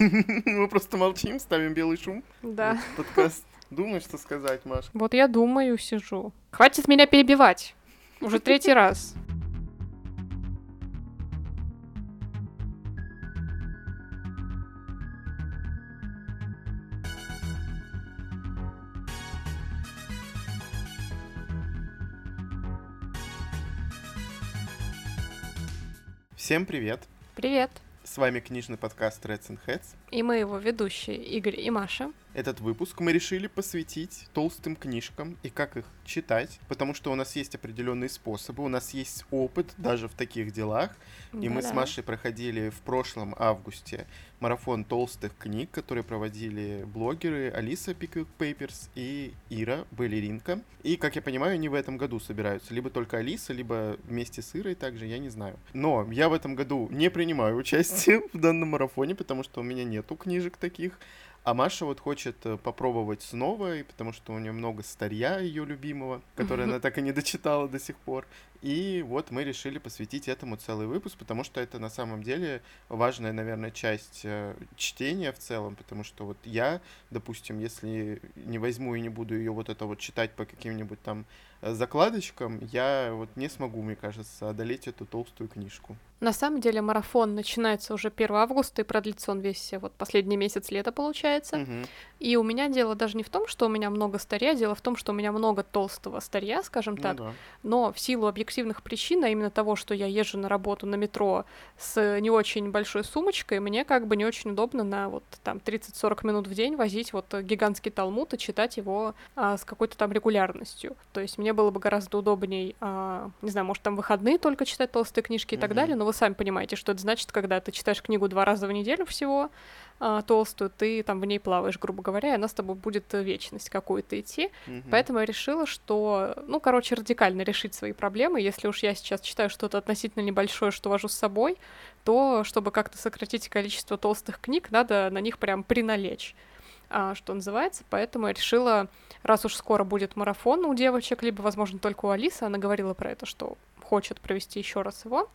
Мы просто молчим, ставим белый шум. Да. Подкаст. Думаешь, что сказать, Маш? Вот я думаю, сижу. Хватит меня перебивать. Уже третий раз. Всем привет! Привет. С вами книжный подкаст Reds and Heads. И мы его ведущие Игорь и Маша. Этот выпуск мы решили посвятить толстым книжкам и как их читать, потому что у нас есть определенные способы, у нас есть опыт даже в таких делах. И мы с Да-да. Машей проходили в прошлом августе марафон толстых книг, которые проводили блогеры Алиса Pickwick Papers и Ира Балеринка. И, как я понимаю, они в этом году собираются. Либо только Алиса, либо вместе с Ирой также, я не знаю. Но я в этом году не принимаю участие в данном марафоне, потому что у меня нету книжек таких. А Маша вот хочет э, попробовать снова, и потому что у нее много старья ее любимого, которое она так и не дочитала до сих пор. И вот мы решили посвятить этому целый выпуск, потому что это на самом деле важная, наверное, часть э, чтения в целом, потому что вот я, допустим, если не возьму и не буду ее вот это вот читать по каким-нибудь там э, закладочкам, я вот не смогу, мне кажется, одолеть эту толстую книжку. На самом деле марафон начинается уже 1 августа и продлится он весь э, вот последний месяц лета получается. Мгм. И у меня дело даже не в том, что у меня много старья, дело в том, что у меня много толстого старья, скажем Ну так. да. Но в силу объективных причин, а именно того, что я езжу на работу на метро с не очень большой сумочкой, мне как бы не очень удобно на вот там 30-40 минут в день возить вот гигантский талмуд и читать его а, с какой-то там регулярностью. То есть мне было бы гораздо удобней, а, не знаю, может там выходные только читать толстые книжки и так Мгм. далее, но вы сами понимаете, что это значит, когда ты читаешь книгу два раза в неделю всего, а, толстую, ты там в ней плаваешь, грубо говоря, и она с тобой будет э, вечность какую-то идти. Мгм. Поэтому я решила, что, ну, короче, радикально решить свои проблемы. Если уж я сейчас читаю что-то относительно небольшое, что вожу с собой, то, чтобы как-то сократить количество толстых книг, надо на них прям приналечь, а, что называется. Поэтому я решила, раз уж скоро будет марафон у девочек, либо, возможно, только у Алисы, она говорила про это, что хочет провести еще раз его.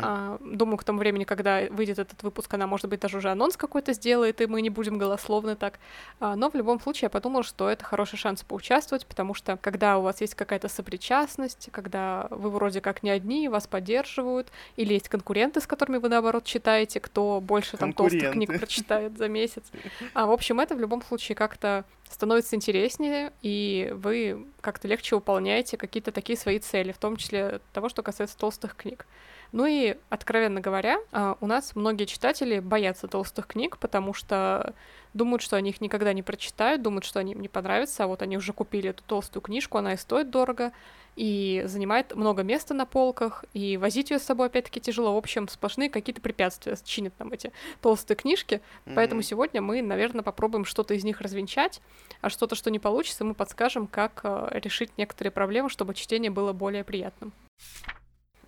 А, думаю, к тому времени, когда выйдет этот выпуск, она, может быть, даже уже анонс какой-то сделает, и мы не будем голословны так. А, но в любом случае я подумала, что это хороший шанс поучаствовать, потому что когда у вас есть какая-то сопричастность, когда вы вроде как не одни, вас поддерживают, или есть конкуренты, с которыми вы, наоборот, читаете, кто больше там толстых книг прочитает за месяц. А, в общем, это в любом случае как-то становится интереснее, и вы как-то легче выполняете какие-то такие свои цели, в том числе того, что касается толстых книг. Ну и, откровенно говоря, а, у нас многие читатели боятся толстых книг, потому что думают, что они их никогда не прочитают, думают, что они им не понравятся, а вот они уже купили эту толстую книжку, она и стоит дорого, и занимает много места на полках, и возить ее с собой опять-таки тяжело. В общем, сплошные какие-то препятствия чинят нам эти толстые книжки. Поэтому Мгм. сегодня мы, наверное, попробуем что-то из них развенчать, а что-то, что не получится, мы подскажем, как э, решить некоторые проблемы, чтобы чтение было более приятным.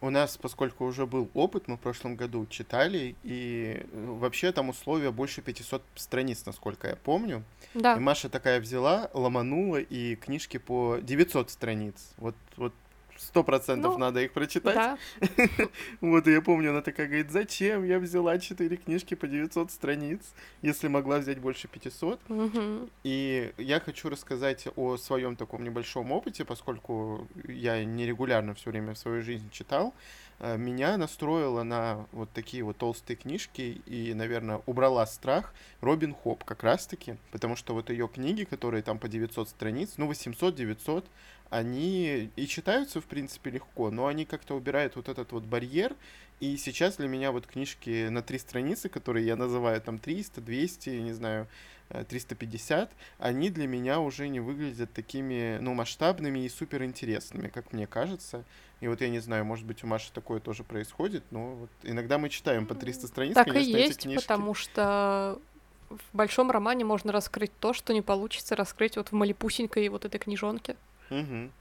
У нас, поскольку уже был опыт, мы в прошлом году читали, и э, вообще там условия больше 500 страниц, насколько я помню. Да. И Маша такая взяла, ломанула, и книжки по 900 страниц. Вот, вот сто процентов Ну, надо их прочитать. Да, Вот, и я помню, она такая говорит, зачем я взяла 4 книжки по 900 страниц, если могла взять больше 500. мгм. И я хочу рассказать о своем таком небольшом опыте, поскольку я нерегулярно все время в свою жизнь читал. Э, Меня настроила на вот такие вот толстые книжки и, наверное, убрала страх Робин Хоп как раз-таки, потому что вот ее книги, которые там по 900 страниц, ну 800-900, они и читаются, в принципе, легко, но они как-то убирают вот этот вот барьер, и сейчас для меня вот книжки на три страницы, которые я называю там 300, 200, не знаю, э, 350, они для меня уже не выглядят такими, ну, масштабными и супер интересными, как мне кажется. И вот я не знаю, может быть, у Маши такое тоже происходит, но вот иногда мы читаем по 300 страниц, Так и конечно, эти есть, книжки. потому что в большом романе можно раскрыть то, что не получится раскрыть вот в малепусенькой вот этой книжонке. Мгм.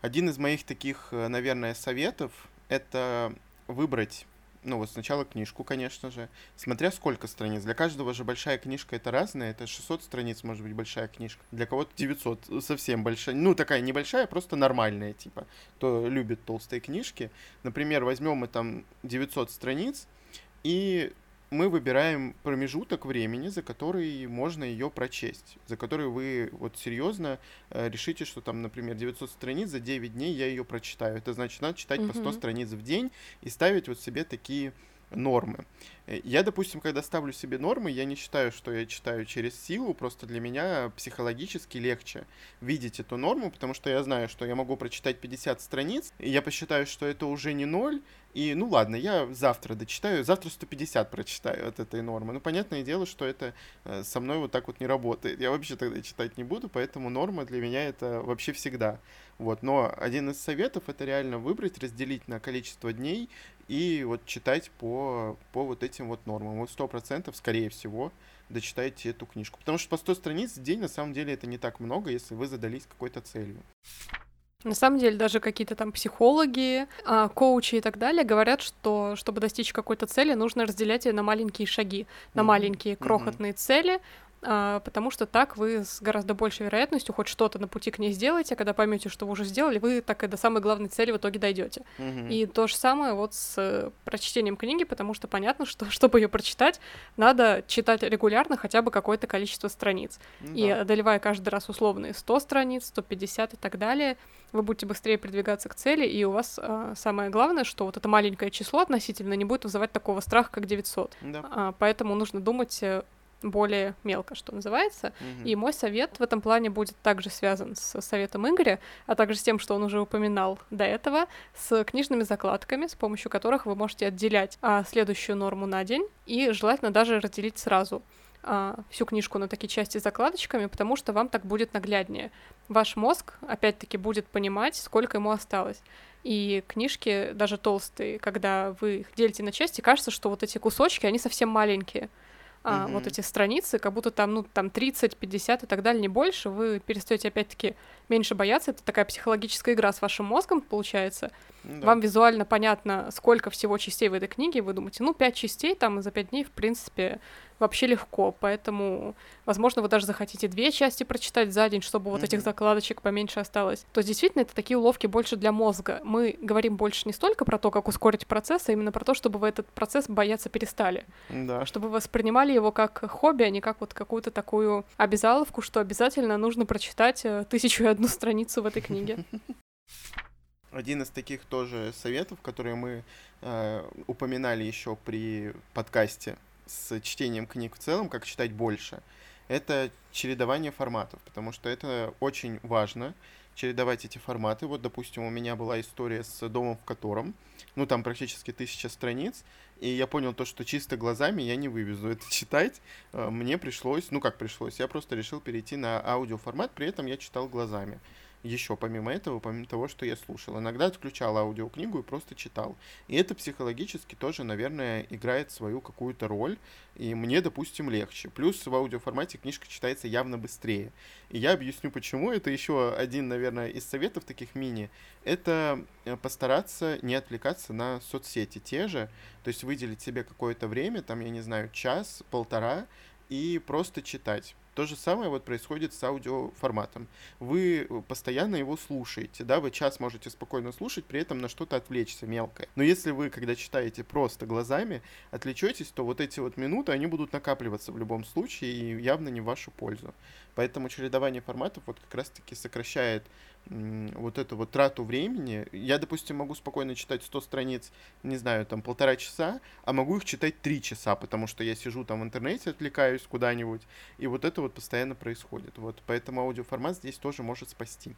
Один из моих таких, э, наверное, советов — это выбрать, ну вот сначала книжку, конечно же, смотря сколько страниц. Для каждого же большая книжка — это разное, это 600 страниц, может быть, большая книжка. Для кого-то 900, э, совсем большая, ну такая небольшая, просто нормальная, типа, кто любит толстые книжки. Например, возьмем мы там 900 страниц, и мы выбираем промежуток времени, за который можно ее прочесть, за который вы вот серьезно э, решите, что там, например, 900 страниц за 9 дней я ее прочитаю. Это значит, надо читать угу. по 100 страниц в день и ставить вот себе такие нормы. Э, я, допустим, когда ставлю себе нормы, я не считаю, что я читаю через силу, просто для меня психологически легче видеть эту норму, потому что я знаю, что я могу прочитать 50 страниц, и я посчитаю, что это уже не ноль, и ну ладно, я завтра дочитаю, завтра 150 прочитаю от этой нормы. Ну, понятное дело, что это э, со мной вот так вот не работает. Я вообще тогда читать не буду, поэтому норма для меня это вообще всегда. Вот, но один из советов это реально выбрать, разделить на количество дней и вот читать по, по вот этим вот нормам. Вот сто процентов, скорее всего, дочитайте эту книжку. Потому что по 100 страниц в день, на самом деле, это не так много, если вы задались какой-то целью. На самом деле даже какие-то там психологи, а, коучи и так далее говорят, что чтобы достичь какой-то цели, нужно разделять ее на маленькие шаги, на mm-hmm. маленькие крохотные mm-hmm. цели, потому что так вы с гораздо большей вероятностью хоть что-то на пути к ней сделаете, а когда поймете, что вы уже сделали, вы так и до самой главной цели в итоге дойдете. Mm-hmm. И то же самое вот с прочтением книги, потому что понятно, что чтобы ее прочитать, надо читать регулярно хотя бы какое-то количество страниц. Mm-hmm. И одолевая каждый раз условные 100 страниц, 150 и так далее, вы будете быстрее продвигаться к цели, и у вас а, самое главное, что вот это маленькое число относительно не будет вызывать такого страха, как 900. Да. А, поэтому нужно думать э, более мелко, что называется. Mm-hmm. И мой совет в этом плане будет также связан с советом Игоря, а также с тем, что он уже упоминал до этого, с книжными закладками, с помощью которых вы можете отделять а, следующую норму на день и желательно даже разделить сразу а, всю книжку на такие части с закладочками, потому что вам так будет нагляднее. Ваш мозг, опять-таки, будет понимать, сколько ему осталось. И книжки, даже толстые, когда вы их делите на части, кажется, что вот эти кусочки, они совсем маленькие а, mm-hmm. вот эти страницы, как будто там, ну, там 30, 50 и так далее, не больше, вы перестаете опять-таки меньше бояться. Это такая психологическая игра с вашим мозгом, получается. Да. Вам визуально понятно, сколько всего частей в этой книге, вы думаете, ну, 5 частей, там, за 5 дней, в принципе, вообще легко, поэтому, возможно, вы даже захотите две части прочитать за день, чтобы вот mm-hmm. этих закладочек поменьше осталось. То есть, действительно, это такие уловки больше для мозга. Мы говорим больше не столько про то, как ускорить процесс, а именно про то, чтобы вы этот процесс бояться перестали. Да. Чтобы вы воспринимали его как хобби, а не как вот какую-то такую обязаловку, что обязательно нужно прочитать э, тысячу и одну страницу в этой книге. Один из таких тоже советов, которые мы э, упоминали еще при подкасте с чтением книг в целом, как читать больше, это чередование форматов, потому что это очень важно, чередовать эти форматы. Вот, допустим, у меня была история с домом в котором, ну, там практически тысяча страниц, и я понял то, что чисто глазами я не вывезу это читать. Э, мне пришлось, ну как пришлось, я просто решил перейти на аудиоформат, при этом я читал глазами еще помимо этого, помимо того, что я слушал. Иногда отключал аудиокнигу и просто читал. И это психологически тоже, наверное, играет свою какую-то роль. И мне, допустим, легче. Плюс в аудиоформате книжка читается явно быстрее. И я объясню, почему. Это еще один, наверное, из советов таких мини. Это э, постараться не отвлекаться на соцсети те же. То есть выделить себе какое-то время, там, я не знаю, час, полтора, и просто читать. То же самое вот происходит с аудиоформатом. Вы э, постоянно его слушаете, да, вы час можете спокойно слушать, при этом на что-то отвлечься мелкое. Но если вы, когда читаете просто глазами, отвлечетесь, то вот эти вот минуты, они будут накапливаться в любом случае и явно не в вашу пользу. Поэтому чередование форматов вот как раз-таки сокращает вот эту вот трату времени. Я, допустим, могу спокойно читать 100 страниц, не знаю, там полтора часа, а могу их читать 3 часа, потому что я сижу там в интернете, отвлекаюсь куда-нибудь, и вот это вот постоянно происходит. Вот, поэтому аудиоформат здесь тоже может спасти.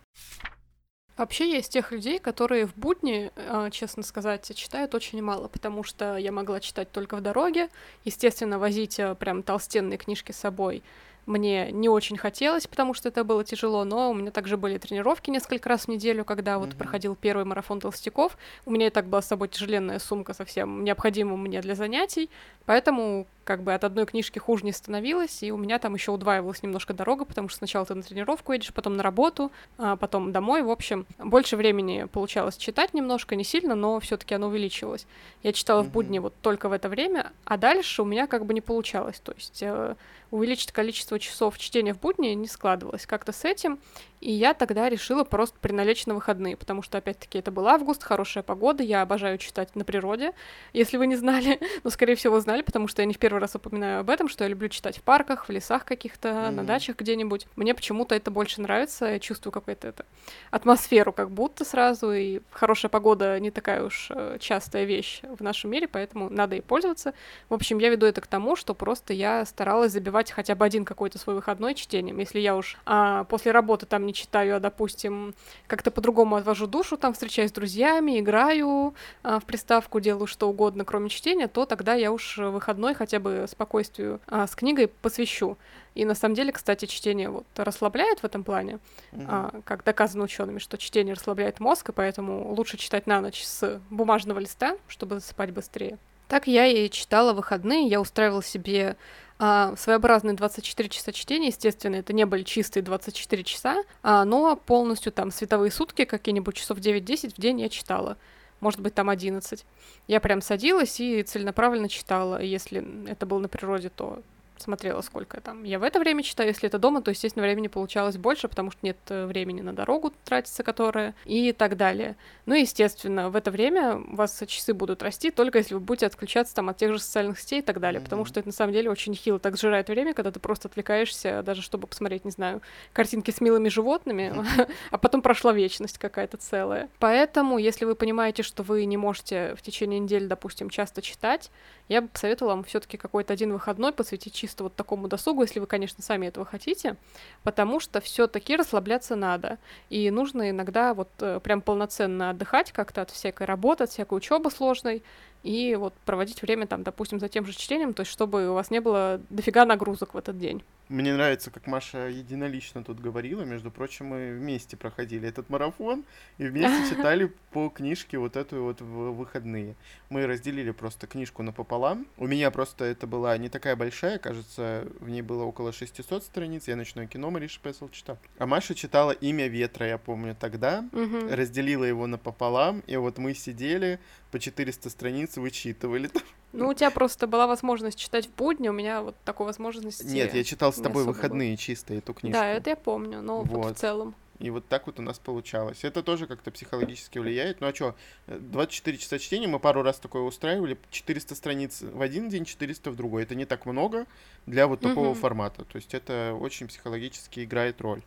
Вообще есть тех людей, которые в будни, а, честно сказать, читают очень мало, потому что я могла читать только в дороге, естественно, возить а, прям толстенные книжки с собой мне не очень хотелось, потому что это было тяжело, но у меня также были тренировки несколько раз в неделю, когда вот mm-hmm. проходил первый марафон толстяков. У меня и так была с собой тяжеленная сумка со всем необходимым мне для занятий, поэтому как бы от одной книжки хуже не становилось, и у меня там еще удваивалась немножко дорога, потому что сначала ты на тренировку едешь, потом на работу, а потом домой. В общем, больше времени получалось читать немножко, не сильно, но все-таки оно увеличилось. Я читала mm-hmm. в будни вот только в это время, а дальше у меня как бы не получалось. То есть э, увеличить количество часов чтения в будни не складывалось как-то с этим, и я тогда решила просто приналечь на выходные, потому что, опять-таки, это был август, хорошая погода, я обожаю читать на природе, если вы не знали, но, скорее всего, знали, потому что я не в первый раз упоминаю об этом, что я люблю читать в парках, в лесах каких-то, mm-hmm. на дачах где-нибудь. Мне почему-то это больше нравится, я чувствую какую-то это атмосферу как будто сразу, и хорошая погода не такая уж э, частая вещь в нашем мире, поэтому надо и пользоваться. В общем, я веду это к тому, что просто я старалась забивать хотя бы один какой-то свой выходной чтением. Если я уж а, после работы там не читаю, а, допустим, как-то по-другому отвожу душу, там встречаюсь с друзьями, играю а, в приставку, делаю что угодно, кроме чтения, то тогда я уж выходной хотя бы спокойствию а, с книгой посвящу. И на самом деле, кстати, чтение вот расслабляет в этом плане, mm-hmm. а, как доказано учеными, что чтение расслабляет мозг, и поэтому лучше читать на ночь с бумажного листа, чтобы засыпать быстрее. Так я и читала выходные, я устраивала себе а, своеобразные 24 часа чтения, естественно, это не были чистые 24 часа, а, но полностью там световые сутки, какие-нибудь часов 9-10 в день я читала. Может быть, там 11. Я прям садилась и целенаправленно читала. Если это было на природе, то смотрела, сколько там. Я в это время читаю, если это дома, то, естественно, времени получалось больше, потому что нет э, времени на дорогу тратиться, которая, и так далее. Ну, естественно, в это время у вас часы будут расти, только если вы будете отключаться там от тех же социальных сетей и так далее, mm-hmm. потому что это на самом деле очень хило так сжирает время, когда ты просто отвлекаешься, даже чтобы посмотреть, не знаю, картинки с милыми животными, mm-hmm. а потом прошла вечность какая-то целая. Поэтому, если вы понимаете, что вы не можете в течение недели, допустим, часто читать, я бы посоветовала вам все-таки какой-то один выходной посвятить чисто вот такому досугу, если вы, конечно, сами этого хотите, потому что все-таки расслабляться надо. И нужно иногда вот э, прям полноценно отдыхать как-то от всякой работы, от всякой учебы сложной, и вот проводить время там, допустим, за тем же чтением, то есть чтобы у вас не было дофига нагрузок в этот день. Мне нравится, как Маша единолично тут говорила. Между прочим, мы вместе проходили этот марафон и вместе читали по книжке вот эту вот в выходные. Мы разделили просто книжку напополам. У меня просто это была не такая большая, кажется, в ней было около 600 страниц. Я «Ночное кино» Мариша Песл читал. А Маша читала «Имя ветра», я помню, тогда. Угу. Разделила его напополам, и вот мы сидели, по 400 страниц вычитывали. Ну, у тебя просто была возможность читать в будни, у меня вот такой возможности Нет, я читал с тобой выходные было. чисто эту книжку. Да, это я помню, но вот. вот в целом. И вот так вот у нас получалось. Это тоже как-то психологически влияет. Ну а что, 24 часа чтения мы пару раз такое устраивали. 400 страниц в один день, 400 в другой. Это не так много для вот такого угу. формата. То есть это очень психологически играет роль.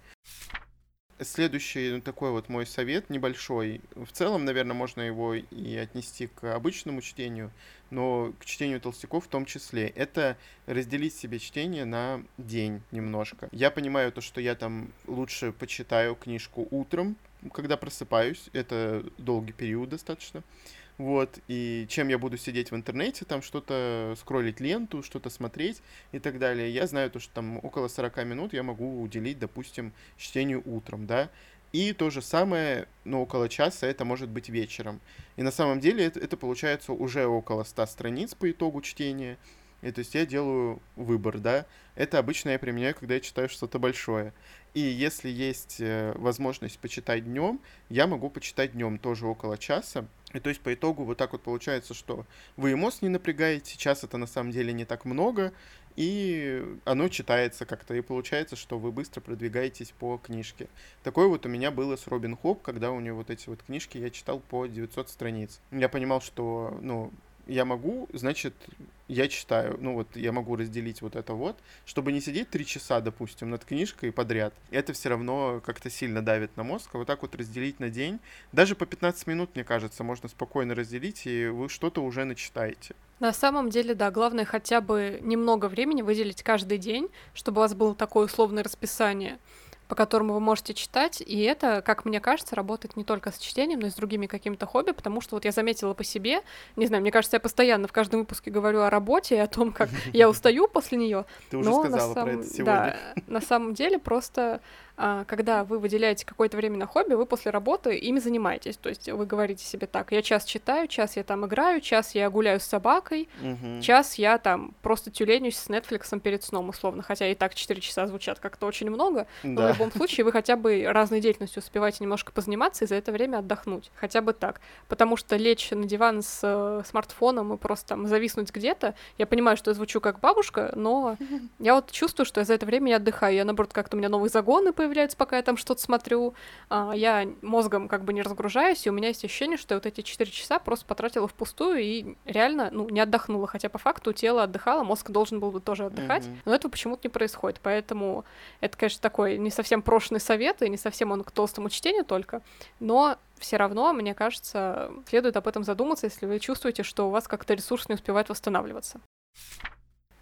Следующий ну, такой вот мой совет небольшой. В целом, наверное, можно его и отнести к обычному чтению, но к чтению толстяков в том числе. Это разделить себе чтение на день немножко. Я понимаю то, что я там лучше почитаю книжку утром, когда просыпаюсь. Это долгий период достаточно. Вот, и чем я буду сидеть в интернете, там что-то скроллить ленту, что-то смотреть и так далее. Я знаю то, что там около 40 минут я могу уделить, допустим, чтению утром, да. И то же самое, но около часа это может быть вечером. И на самом деле это, это получается уже около 100 страниц по итогу чтения. И то есть я делаю выбор, да. Это обычно я применяю, когда я читаю что-то большое. И если есть э, возможность почитать днем, я могу почитать днем тоже около часа. И то есть по итогу вот так вот получается, что вы и мозг не напрягаете, час это на самом деле не так много, и оно читается как-то, и получается, что вы быстро продвигаетесь по книжке. Такое вот у меня было с Робин Хоп, когда у него вот эти вот книжки я читал по 900 страниц. Я понимал, что, ну, я могу, значит, я читаю, ну вот я могу разделить вот это вот, чтобы не сидеть три часа, допустим, над книжкой подряд. Это все равно как-то сильно давит на мозг, а вот так вот разделить на день, даже по 15 минут, мне кажется, можно спокойно разделить, и вы что-то уже начитаете. На самом деле, да, главное хотя бы немного времени выделить каждый день, чтобы у вас было такое условное расписание по которому вы можете читать, и это, как мне кажется, работает не только с чтением, но и с другими какими-то хобби, потому что вот я заметила по себе, не знаю, мне кажется, я постоянно в каждом выпуске говорю о работе и о том, как я устаю после нее. Ты уже сказала про это сегодня. Да, на самом деле просто когда вы выделяете какое-то время на хобби, вы после работы ими занимаетесь. То есть вы говорите себе так, я час читаю, час я там играю, час я гуляю с собакой, угу. час я там просто тюленюсь с Netflix перед сном, условно. Хотя и так 4 часа звучат как-то очень много, но да. в любом случае вы хотя бы разной деятельностью успеваете немножко позаниматься и за это время отдохнуть. Хотя бы так. Потому что лечь на диван с э, смартфоном и просто там зависнуть где-то, я понимаю, что я звучу как бабушка, но я вот чувствую, что я за это время не отдыхаю. Я, наоборот, как-то у меня новые загоны появляются, появляются, пока я там что-то смотрю. А, я мозгом как бы не разгружаюсь, и у меня есть ощущение, что я вот эти 4 часа просто потратила впустую и реально, ну, не отдохнула. Хотя по факту тело отдыхало, мозг должен был бы тоже отдыхать, mm-hmm. но этого почему-то не происходит. Поэтому это, конечно, такой не совсем прошенный совет, и не совсем он к толстому чтению только, но все равно, мне кажется, следует об этом задуматься, если вы чувствуете, что у вас как-то ресурс не успевает восстанавливаться.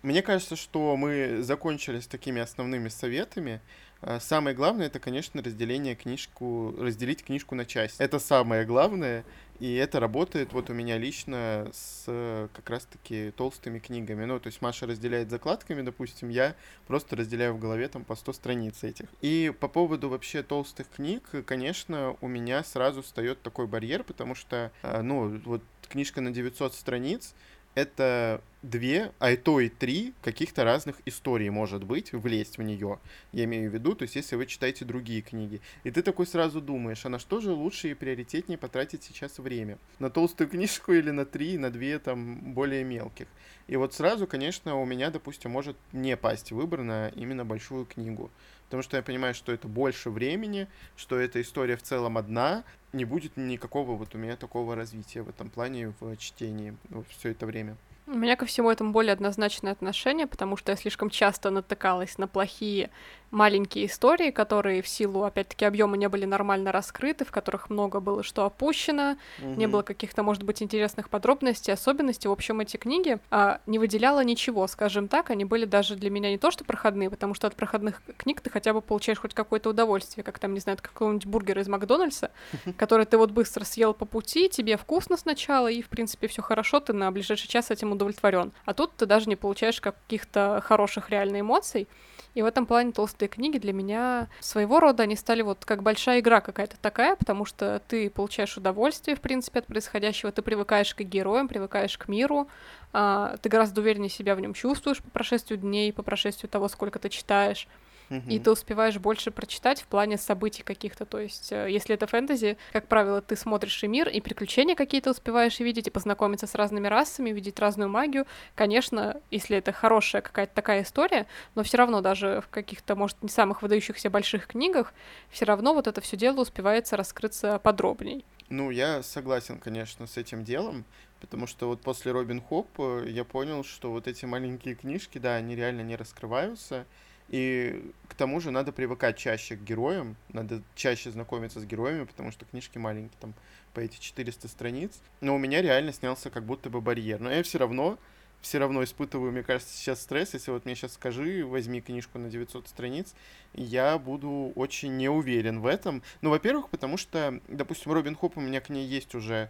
Мне кажется, что мы закончили с такими основными советами. А, самое главное, это, конечно, разделение книжку, разделить книжку на части. Это самое главное, и это работает вот у меня лично с как раз-таки толстыми книгами. Ну, то есть Маша разделяет закладками, допустим, я просто разделяю в голове там по 100 страниц этих. И по поводу вообще толстых книг, конечно, у меня сразу встает такой барьер, потому что, а, ну, вот книжка на 900 страниц, это две, а и то и три каких-то разных историй, может быть, влезть в нее. Я имею в виду, то есть если вы читаете другие книги. И ты такой сразу думаешь, а на что же лучше и приоритетнее потратить сейчас время? На толстую книжку или на три, на две там более мелких? И вот сразу, конечно, у меня, допустим, может не пасть выбор на именно большую книгу. Потому что я понимаю, что это больше времени, что эта история в целом одна, не будет никакого вот у меня такого развития в этом плане в чтении все это время. У меня ко всему этому более однозначное отношение, потому что я слишком часто натыкалась на плохие маленькие истории, которые в силу, опять-таки, объема не были нормально раскрыты, в которых много было что опущено, угу. не было каких-то, может быть, интересных подробностей, особенностей. В общем, эти книги а, не выделяла ничего, скажем так, они были даже для меня не то что проходные, потому что от проходных книг ты хотя бы получаешь хоть какое-то удовольствие, как там, не знаю, какого-нибудь бургера из Макдональдса, который ты вот быстро съел по пути, тебе вкусно сначала, и, в принципе, все хорошо, ты на ближайший час этим удовлетворен. А тут ты даже не получаешь каких-то хороших реальных эмоций. И в этом плане толстые книги для меня своего рода они стали вот как большая игра какая-то такая, потому что ты получаешь удовольствие, в принципе, от происходящего, ты привыкаешь к героям, привыкаешь к миру, а, ты гораздо увереннее себя в нем чувствуешь по прошествию дней, по прошествию того, сколько ты читаешь и ты успеваешь больше прочитать в плане событий каких-то. То есть, э, если это фэнтези, как правило, ты смотришь и мир, и приключения какие-то успеваешь видеть, и познакомиться с разными расами, видеть разную магию. Конечно, если это хорошая какая-то такая история, но все равно даже в каких-то, может, не самых выдающихся больших книгах, все равно вот это все дело успевается раскрыться подробней. Ну, я согласен, конечно, с этим делом, потому что вот после Робин Хоп э, я понял, что вот эти маленькие книжки, да, они реально не раскрываются, и к тому же надо привыкать чаще к героям, надо чаще знакомиться с героями, потому что книжки маленькие, там по эти 400 страниц. Но у меня реально снялся как будто бы барьер. Но я все равно все равно испытываю, мне кажется, сейчас стресс. Если вот мне сейчас скажи, возьми книжку на 900 страниц, я буду очень не уверен в этом. Ну, во-первых, потому что, допустим, Робин Хоп, у меня к ней есть уже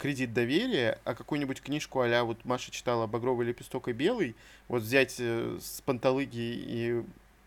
кредит доверия, а какую-нибудь книжку а вот Маша читала «Багровый лепесток и белый», вот взять э, с панталыги и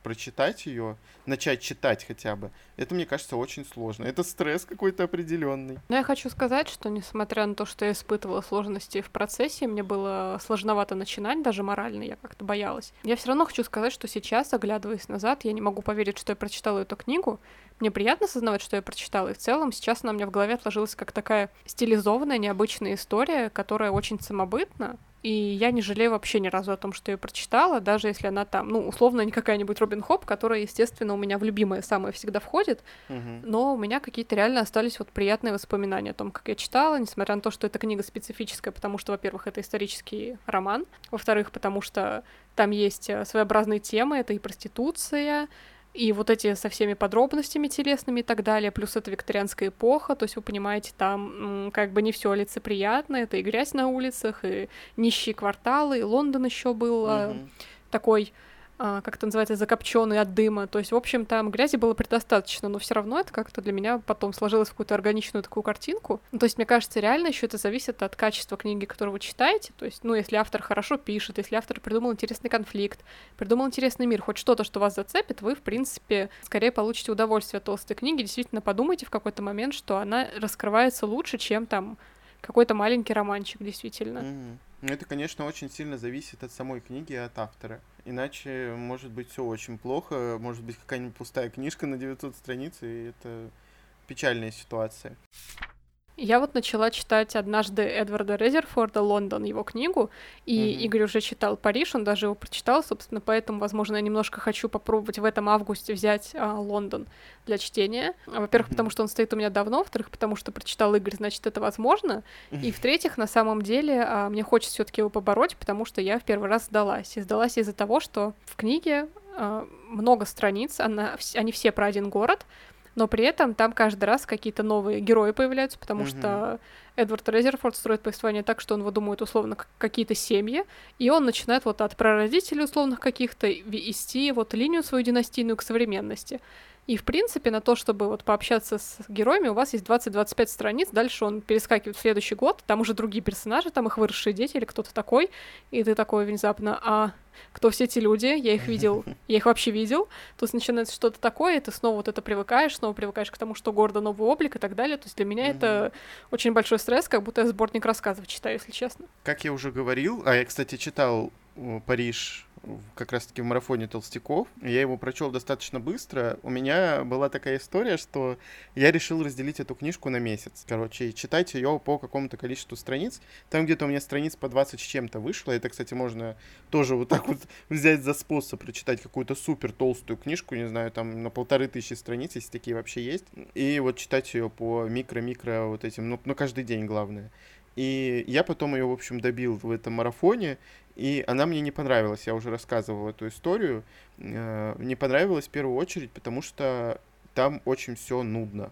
прочитать ее, начать читать хотя бы, это, мне кажется, очень сложно. Это стресс какой-то определенный. Но я хочу сказать, что несмотря на то, что я испытывала сложности в процессе, мне было сложновато начинать, даже морально я как-то боялась. Я все равно хочу сказать, что сейчас, оглядываясь назад, я не могу поверить, что я прочитала эту книгу. Мне приятно осознавать, что я прочитала, и в целом сейчас она у меня в голове отложилась как такая стилизованная, необычная история, которая очень самобытна, и я не жалею вообще ни разу о том, что я прочитала, даже если она там, ну, условно, не какая-нибудь Робин Хоп, которая, естественно, у меня в любимое самое всегда входит, uh-huh. но у меня какие-то реально остались вот приятные воспоминания о том, как я читала, несмотря на то, что эта книга специфическая, потому что, во-первых, это исторический роман, во-вторых, потому что там есть э, своеобразные темы, это и проституция, и вот эти со всеми подробностями телесными и так далее, плюс это викторианская эпоха, то есть вы понимаете, там как бы не все лицеприятно, это и грязь на улицах, и нищие кварталы, и Лондон еще был mm-hmm. такой как это называется, закопченный от дыма. То есть, в общем, там грязи было предостаточно, но все равно это как-то для меня потом сложилось в какую-то органичную такую картинку. Ну, то есть, мне кажется, реально еще это зависит от качества книги, которую вы читаете. То есть, ну, если автор хорошо пишет, если автор придумал интересный конфликт, придумал интересный мир, хоть что-то, что вас зацепит, вы, в принципе, скорее получите удовольствие от толстой книги. Действительно, подумайте в какой-то момент, что она раскрывается лучше, чем там какой-то маленький романчик, действительно. Mm-hmm. Это, конечно, очень сильно зависит от самой книги и от автора. Иначе может быть все очень плохо, может быть какая-нибудь пустая книжка на 900 страниц, и это печальная ситуация. Я вот начала читать однажды Эдварда Резерфорда «Лондон», его книгу, и mm-hmm. Игорь уже читал «Париж», он даже его прочитал, собственно, поэтому, возможно, я немножко хочу попробовать в этом августе взять а, «Лондон» для чтения. Во-первых, mm-hmm. потому что он стоит у меня давно, во-вторых, потому что прочитал Игорь, значит, это возможно, mm-hmm. и в-третьих, на самом деле, а, мне хочется все таки его побороть, потому что я в первый раз сдалась. И сдалась из-за того, что в книге а, много страниц, она, они все про один город, но при этом там каждый раз какие-то новые герои появляются, потому mm-hmm. что Эдвард Резерфорд строит повествование так, что он выдумывает условно какие-то семьи, и он начинает вот от прародителей условных каких-то вести вот линию свою династийную к современности. И, в принципе, на то, чтобы вот пообщаться с героями, у вас есть 20-25 страниц, дальше он перескакивает в следующий год, там уже другие персонажи, там их выросшие дети или кто-то такой, и ты такой внезапно, а кто все эти люди, я их видел, я их вообще видел, есть начинается что-то такое, и ты снова вот это привыкаешь, снова привыкаешь к тому, что города новый облик и так далее, то есть для меня это очень большой стресс, как будто я сборник рассказов читаю, если честно. Как я уже говорил, а я, кстати, читал Париж как раз-таки в марафоне толстяков. Я его прочел достаточно быстро. У меня была такая история, что я решил разделить эту книжку на месяц. Короче, и читать ее по какому-то количеству страниц. Там где-то у меня страниц по 20 с чем-то вышло. Это, кстати, можно тоже вот так вот взять за способ прочитать какую-то супер толстую книжку, не знаю, там на полторы тысячи страниц, если такие вообще есть. И вот читать ее по микро-микро вот этим, ну, ну каждый день главное. И я потом ее, в общем, добил в этом марафоне, и она мне не понравилась, я уже рассказывал эту историю. Э, не понравилась в первую очередь, потому что там очень все нудно.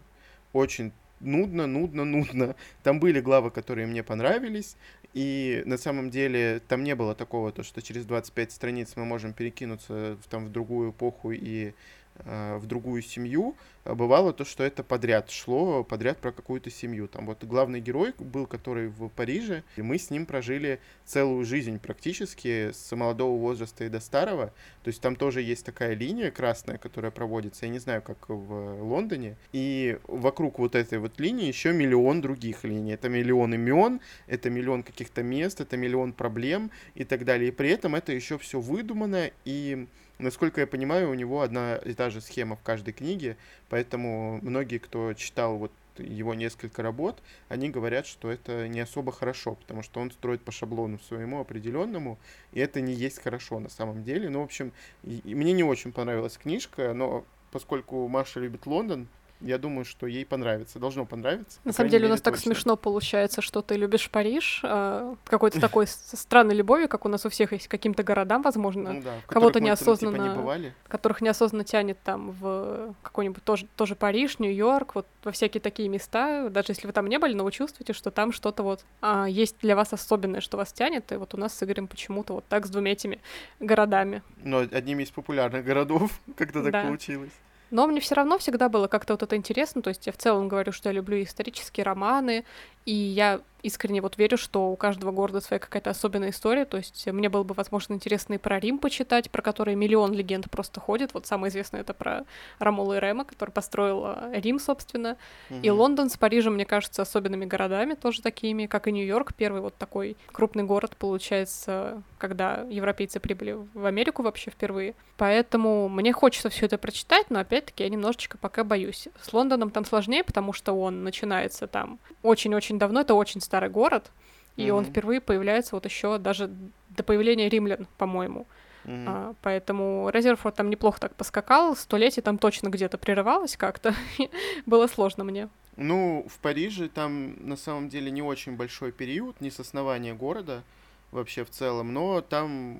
Очень нудно, нудно, нудно. Там были главы, которые мне понравились, и на самом деле там не было такого, то, что через 25 страниц мы можем перекинуться в, там, в другую эпоху и в другую семью. А бывало то, что это подряд шло, подряд про какую-то семью. Там вот главный герой был, который в Париже, и мы с ним прожили целую жизнь практически с молодого возраста и до старого. То есть там тоже есть такая линия красная, которая проводится, я не знаю, как в Лондоне. И вокруг вот этой вот линии еще миллион других линий. Это миллион имен, это миллион каких-то мест, это миллион проблем и так далее. И при этом это еще все выдумано и Насколько я понимаю, у него одна и та же схема в каждой книге, поэтому многие, кто читал вот его несколько работ, они говорят, что это не особо хорошо, потому что он строит по шаблону своему определенному, и это не есть хорошо на самом деле. Ну, в общем, мне не очень понравилась книжка, но поскольку Маша любит Лондон, я думаю, что ей понравится, должно понравиться. На самом деле у нас точно. так смешно получается, что ты любишь Париж, э, какой-то такой странной любовью, как у нас у всех есть каким-то городам, возможно, ну, да, кого-то неосознанно, там, типа, не бывали. которых неосознанно тянет там в какой-нибудь тоже, тоже Париж, Нью-Йорк, вот во всякие такие места, даже если вы там не были, но вы чувствуете, что там что-то вот а, есть для вас особенное, что вас тянет, и вот у нас с Игорем почему-то вот так с двумя этими городами. Но одними из популярных городов, как-то так да. получилось. Но мне все равно всегда было как-то вот это интересно. То есть я в целом говорю, что я люблю исторические романы, и я искренне вот верю, что у каждого города своя какая-то особенная история. То есть мне было бы, возможно, интересно и про Рим почитать, про который миллион легенд просто ходит. Вот самое известное это про Ромула и Рема, который построил э, Рим, собственно. Mm-hmm. И Лондон с Парижем, мне кажется, особенными городами, тоже такими, как и Нью-Йорк. Первый вот такой крупный город, получается, когда европейцы прибыли в Америку вообще впервые. Поэтому мне хочется все это прочитать, но опять-таки я немножечко пока боюсь. С Лондоном там сложнее, потому что он начинается там очень-очень давно, это очень старый город, и mm-hmm. он впервые появляется вот еще даже до появления римлян, по-моему. Mm-hmm. А, поэтому Резерфорд там неплохо так поскакал, столетие там точно где-то прерывалось как-то, было сложно мне. Ну, в Париже там на самом деле не очень большой период, не с основания города вообще в целом, но там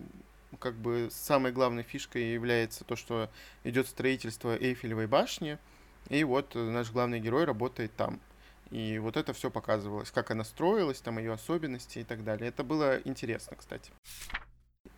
как бы самой главной фишкой является то, что идет строительство Эйфелевой башни, и вот наш главный герой работает там. И вот это все показывалось, как она строилась, там ее особенности и так далее. Это было интересно, кстати.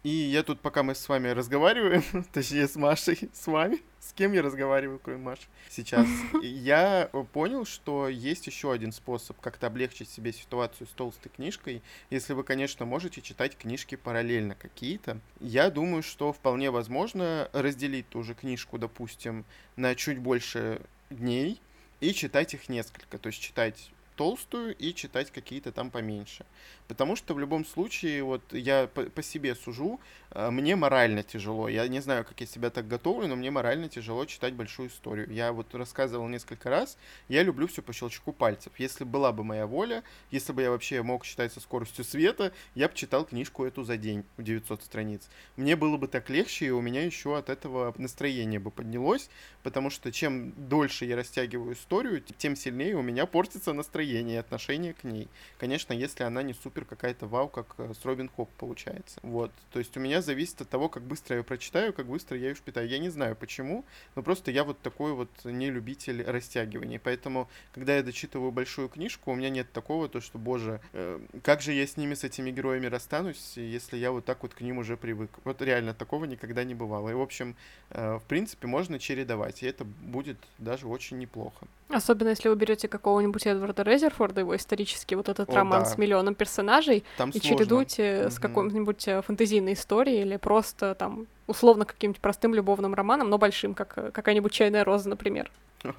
И я тут, пока мы с вами разговариваем, точнее с Машей, с вами, с кем я разговариваю, кроме Маши, сейчас, я понял, что есть еще один способ как-то облегчить себе ситуацию с толстой книжкой, если вы, конечно, можете читать книжки параллельно какие-то. Я думаю, что вполне возможно разделить ту же книжку, допустим, на чуть больше дней и читать их несколько. То есть читать толстую и читать какие-то там поменьше. Потому что в любом случае, вот я по, по себе сужу, а, мне морально тяжело. Я не знаю, как я себя так готовлю, но мне морально тяжело читать большую историю. Я вот рассказывал несколько раз, я люблю все по щелчку пальцев. Если была бы моя воля, если бы я вообще мог читать со скоростью света, я бы читал книжку эту за день, 900 страниц. Мне было бы так легче, и у меня еще от этого настроение бы поднялось, потому что чем дольше я растягиваю историю, тем сильнее у меня портится настроение и отношение к ней. Конечно, если она не супер какая-то вау, как э, с Робин Хоп получается. Вот. То есть у меня зависит от того, как быстро я ее прочитаю, как быстро я ее впитаю. Я не знаю почему, но просто я вот такой вот не любитель растягиваний. Поэтому, когда я дочитываю большую книжку, у меня нет такого, то что, боже, э, как же я с ними, с этими героями расстанусь, если я вот так вот к ним уже привык. Вот реально такого никогда не бывало. И, в общем, э, в принципе, можно чередовать, и это будет даже очень неплохо. Особенно если вы берете какого-нибудь Эдварда Резерфорда, его исторический вот этот О, роман да. с миллионом персонажей, там и сложно. чередуете угу. с какой-нибудь э, фэнтезийной историей или просто там условно каким-нибудь простым любовным романом, но большим, как э, какая-нибудь чайная роза, например.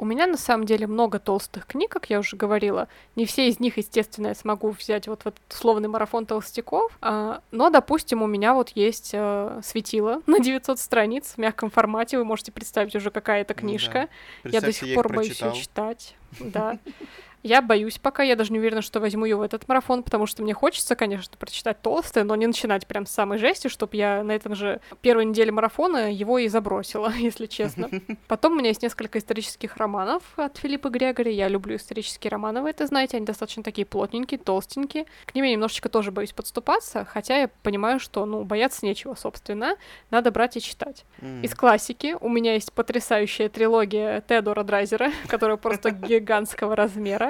У меня на самом деле много толстых книг, как я уже говорила. Не все из них, естественно, я смогу взять вот в этот условный марафон толстяков. А, но, допустим, у меня вот есть а, светило на 900 страниц в мягком формате. Вы можете представить уже, какая это книжка. Ну, да. Я до сих пор боюсь ее читать. Да. Я боюсь пока, я даже не уверена, что возьму ее в этот марафон, потому что мне хочется, конечно, прочитать толстое, но не начинать прям с самой жести, чтобы я на этом же первой неделе марафона его и забросила, если честно. Потом у меня есть несколько исторических романов от Филиппа Грегори. Я люблю исторические романы, вы это знаете, они достаточно такие плотненькие, толстенькие. К ним я немножечко тоже боюсь подступаться, хотя я понимаю, что, ну, бояться нечего, собственно. Надо брать и читать. Из классики у меня есть потрясающая трилогия Теодора Драйзера, которая просто гигантского размера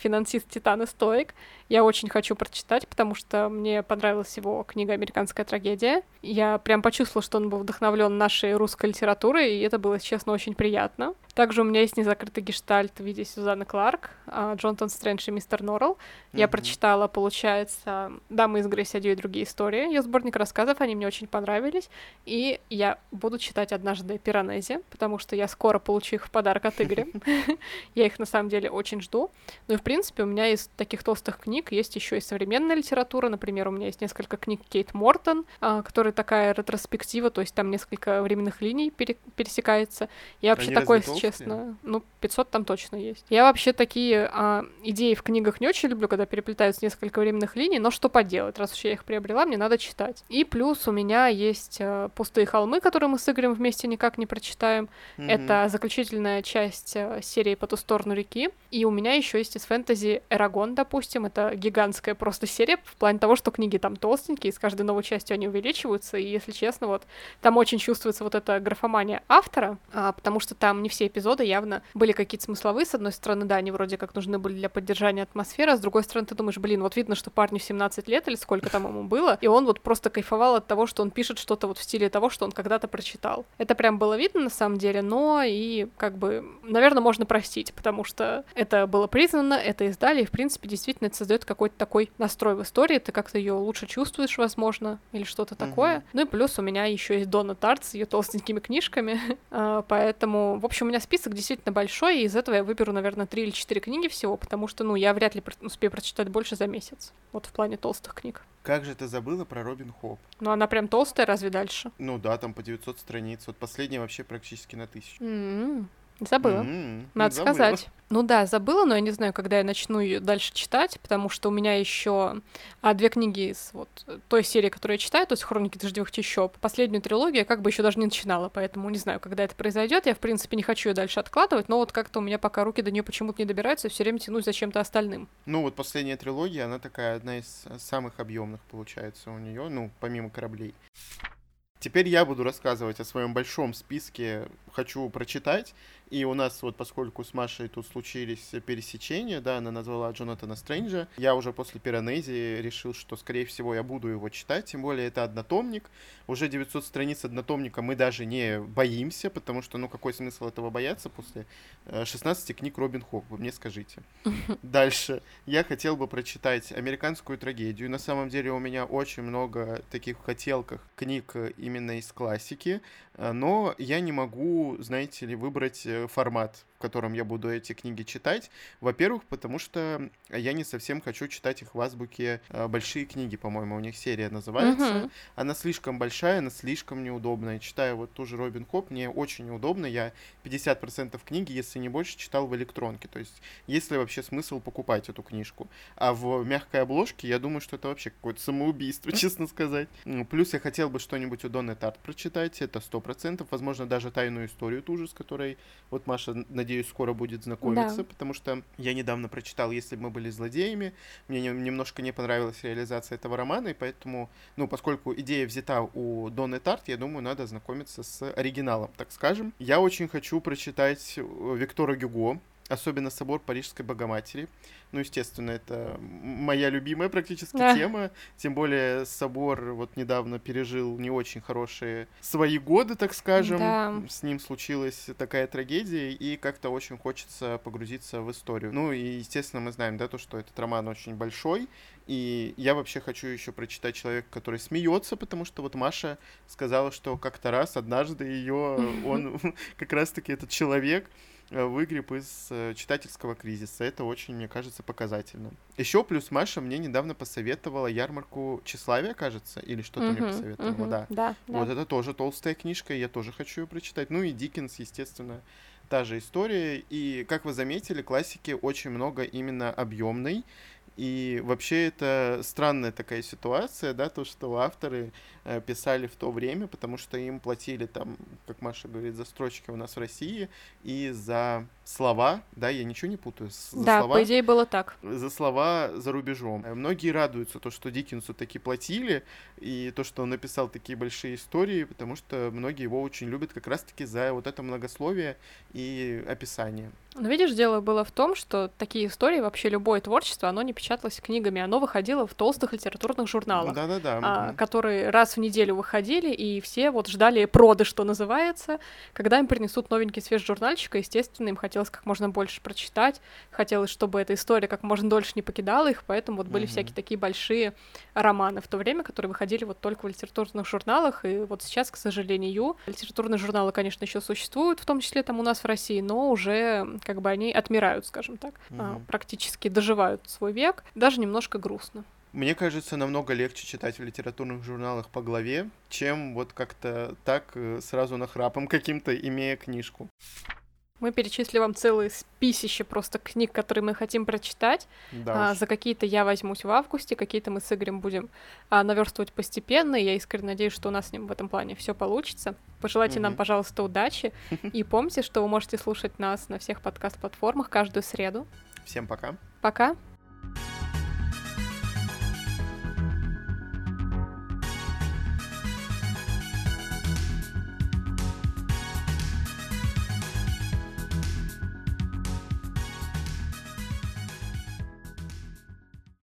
финансист Титан и Стоик. Я очень хочу прочитать, потому что мне понравилась его книга «Американская трагедия». Я прям почувствовала, что он был вдохновлен нашей русской литературой, и это было, честно, очень приятно. Также у меня есть незакрытый гештальт в виде Сюзанны Кларк, а, Джонатан Стрэндж и Мистер Норрелл. Mm-hmm. Я прочитала, получается, «Дамы из Грейсадью» и другие истории. Ее сборник рассказов, они мне очень понравились. И я буду читать однажды «Пиранези», потому что я скоро получу их в подарок от Игоря. Я их, на самом деле, очень жду. Ну и, в принципе, у меня из таких толстых книг есть еще и современная литература. Например, у меня есть несколько книг Кейт Мортон, а, которая такая ретроспектива, то есть там несколько временных линий пере- пересекается. Я вообще Они такой, если честно, ну, 500 там точно есть. Я вообще такие а, идеи в книгах не очень люблю, когда переплетаются несколько временных линий, но что поделать, раз уж я их приобрела, мне надо читать. И плюс у меня есть а, «Пустые холмы», которые мы с Игорем вместе никак не прочитаем. Mm-hmm. Это заключительная часть а, серии «По ту сторону реки». И у меня еще есть из фэнтези «Эрагон», допустим, это гигантская просто серия в плане того, что книги там толстенькие, с каждой новой частью они увеличиваются, и, если честно, вот там очень чувствуется вот эта графомания автора, а, потому что там не все эпизоды явно были какие-то смысловые, с одной стороны, да, они вроде как нужны были для поддержания атмосферы, а с другой стороны, ты думаешь, блин, вот видно, что парню 17 лет или сколько там ему было, и он вот просто кайфовал от того, что он пишет что-то вот в стиле того, что он когда-то прочитал. Это прям было видно на самом деле, но и как бы, наверное, можно простить, потому что это было признано, это издали, и в принципе действительно это создает какой-то такой настрой в истории, ты как-то ее лучше чувствуешь, возможно, или что-то такое. Mm-hmm. Ну и плюс у меня еще есть Дона Тарт с ее толстенькими книжками, а, поэтому, в общем, у меня список действительно большой, и из этого я выберу, наверное, три или четыре книги всего, потому что, ну, я вряд ли успею прочитать больше за месяц, вот в плане толстых книг. Как же ты забыла про Робин Хоп? Ну, она прям толстая, разве дальше? Ну да, там по 900 страниц. Вот последняя вообще практически на тысячу. Mm-hmm. Забыла. Mm-hmm. Надо забыла. сказать. Ну да, забыла, но я не знаю, когда я начну ее дальше читать, потому что у меня еще а, две книги из вот той серии, которую я читаю, то есть Хроники дождевых чащоб. Последнюю трилогию я как бы еще даже не начинала, поэтому не знаю, когда это произойдет. Я, в принципе, не хочу ее дальше откладывать, но вот как-то у меня пока руки до нее почему-то не добираются, все время тянусь за чем-то остальным. Ну вот последняя трилогия, она такая одна из самых объемных получается у нее, ну, помимо кораблей. Теперь я буду рассказывать о своем большом списке «Хочу прочитать». И у нас вот, поскольку с Машей тут случились пересечения, да, она назвала Джонатана Стрэнджа, я уже после Пиранези решил, что, скорее всего, я буду его читать, тем более это однотомник. Уже 900 страниц однотомника мы даже не боимся, потому что, ну, какой смысл этого бояться после 16 э, книг Робин Хук, вы мне скажите. Дальше. Я хотел бы прочитать «Американскую трагедию». На самом деле у меня очень много таких хотелках книг именно из классики, э, но я не могу, знаете ли, выбрать э, формат котором я буду эти книги читать. Во-первых, потому что я не совсем хочу читать их в азбуке э, большие книги, по-моему, у них серия называется. Uh-huh. Она слишком большая, она слишком неудобная. Читаю вот ту же Робин Хоп, мне очень неудобно. Я 50% книги, если не больше, читал в электронке. То есть, есть ли вообще смысл покупать эту книжку? А в мягкой обложке, я думаю, что это вообще какое-то самоубийство, честно сказать. Плюс я хотел бы что-нибудь у Донны Тарт прочитать, это 100%. Возможно, даже тайную историю ту же, с которой вот Маша, надеюсь, надеюсь, скоро будет знакомиться, да. потому что я недавно прочитал «Если бы мы были злодеями», мне немножко не понравилась реализация этого романа, и поэтому, ну, поскольку идея взята у Донны Тарт, я думаю, надо знакомиться с оригиналом, так скажем. Я очень хочу прочитать э, Виктора Гюго, особенно собор Парижской Богоматери. Ну, естественно, это моя любимая практически да. тема. Тем более собор вот недавно пережил не очень хорошие свои годы, так скажем. Да. С ним случилась такая трагедия, и как-то очень хочется погрузиться в историю. Ну, и, естественно, мы знаем, да, то, что этот роман очень большой, и я вообще хочу еще прочитать человека, который смеется, потому что вот Маша сказала, что как-то раз однажды ее он как раз-таки этот человек выгреб из э, читательского кризиса. Это очень, мне кажется, показательно. Еще плюс Маша мне недавно посоветовала ярмарку тщеславия, кажется, или что-то мне посоветовала, да. да. Вот да. это тоже толстая книжка, я тоже хочу ее прочитать. Ну и Диккенс, естественно, та же история. И, как вы заметили, классики очень много именно объемной. И вообще это странная такая ситуация, да, то, что авторы э, писали в то время, потому что им платили там, как Маша говорит, за строчки у нас в России и за слова, да, я ничего не путаю. За да, слова, по идее было так. За слова за рубежом. Многие радуются то, что Диккенсу таки платили, и то, что он написал такие большие истории, потому что многие его очень любят как раз-таки за вот это многословие и описание. Но видишь, дело было в том, что такие истории, вообще любое творчество, оно не печаталось книгами, оно выходило в толстых литературных журналах, да-да-да. А, которые раз в неделю выходили, и все вот ждали проды, что называется, когда им принесут новенький свежий журнальчик, и, естественно, им хотелось как можно больше прочитать, хотелось, чтобы эта история как можно дольше не покидала их, поэтому вот были mm-hmm. всякие такие большие романы в то время, которые выходили вот только в литературных журналах, и вот сейчас, к сожалению, литературные журналы, конечно, еще существуют, в том числе там у нас в России, но уже как бы они отмирают, скажем так, угу. практически доживают свой век. Даже немножко грустно. Мне кажется, намного легче читать в литературных журналах по главе, чем вот как-то так э, сразу нахрапом каким-то, имея книжку. Мы перечислили вам целые списище просто книг, которые мы хотим прочитать. Да а, за какие-то я возьмусь в августе, какие-то мы с Игорем будем а, наверстывать постепенно. И я искренне надеюсь, что у нас с ним в этом плане все получится. Пожелайте mm-hmm. нам, пожалуйста, удачи. И помните, что вы можете слушать нас на всех подкаст-платформах каждую среду. Всем пока. Пока.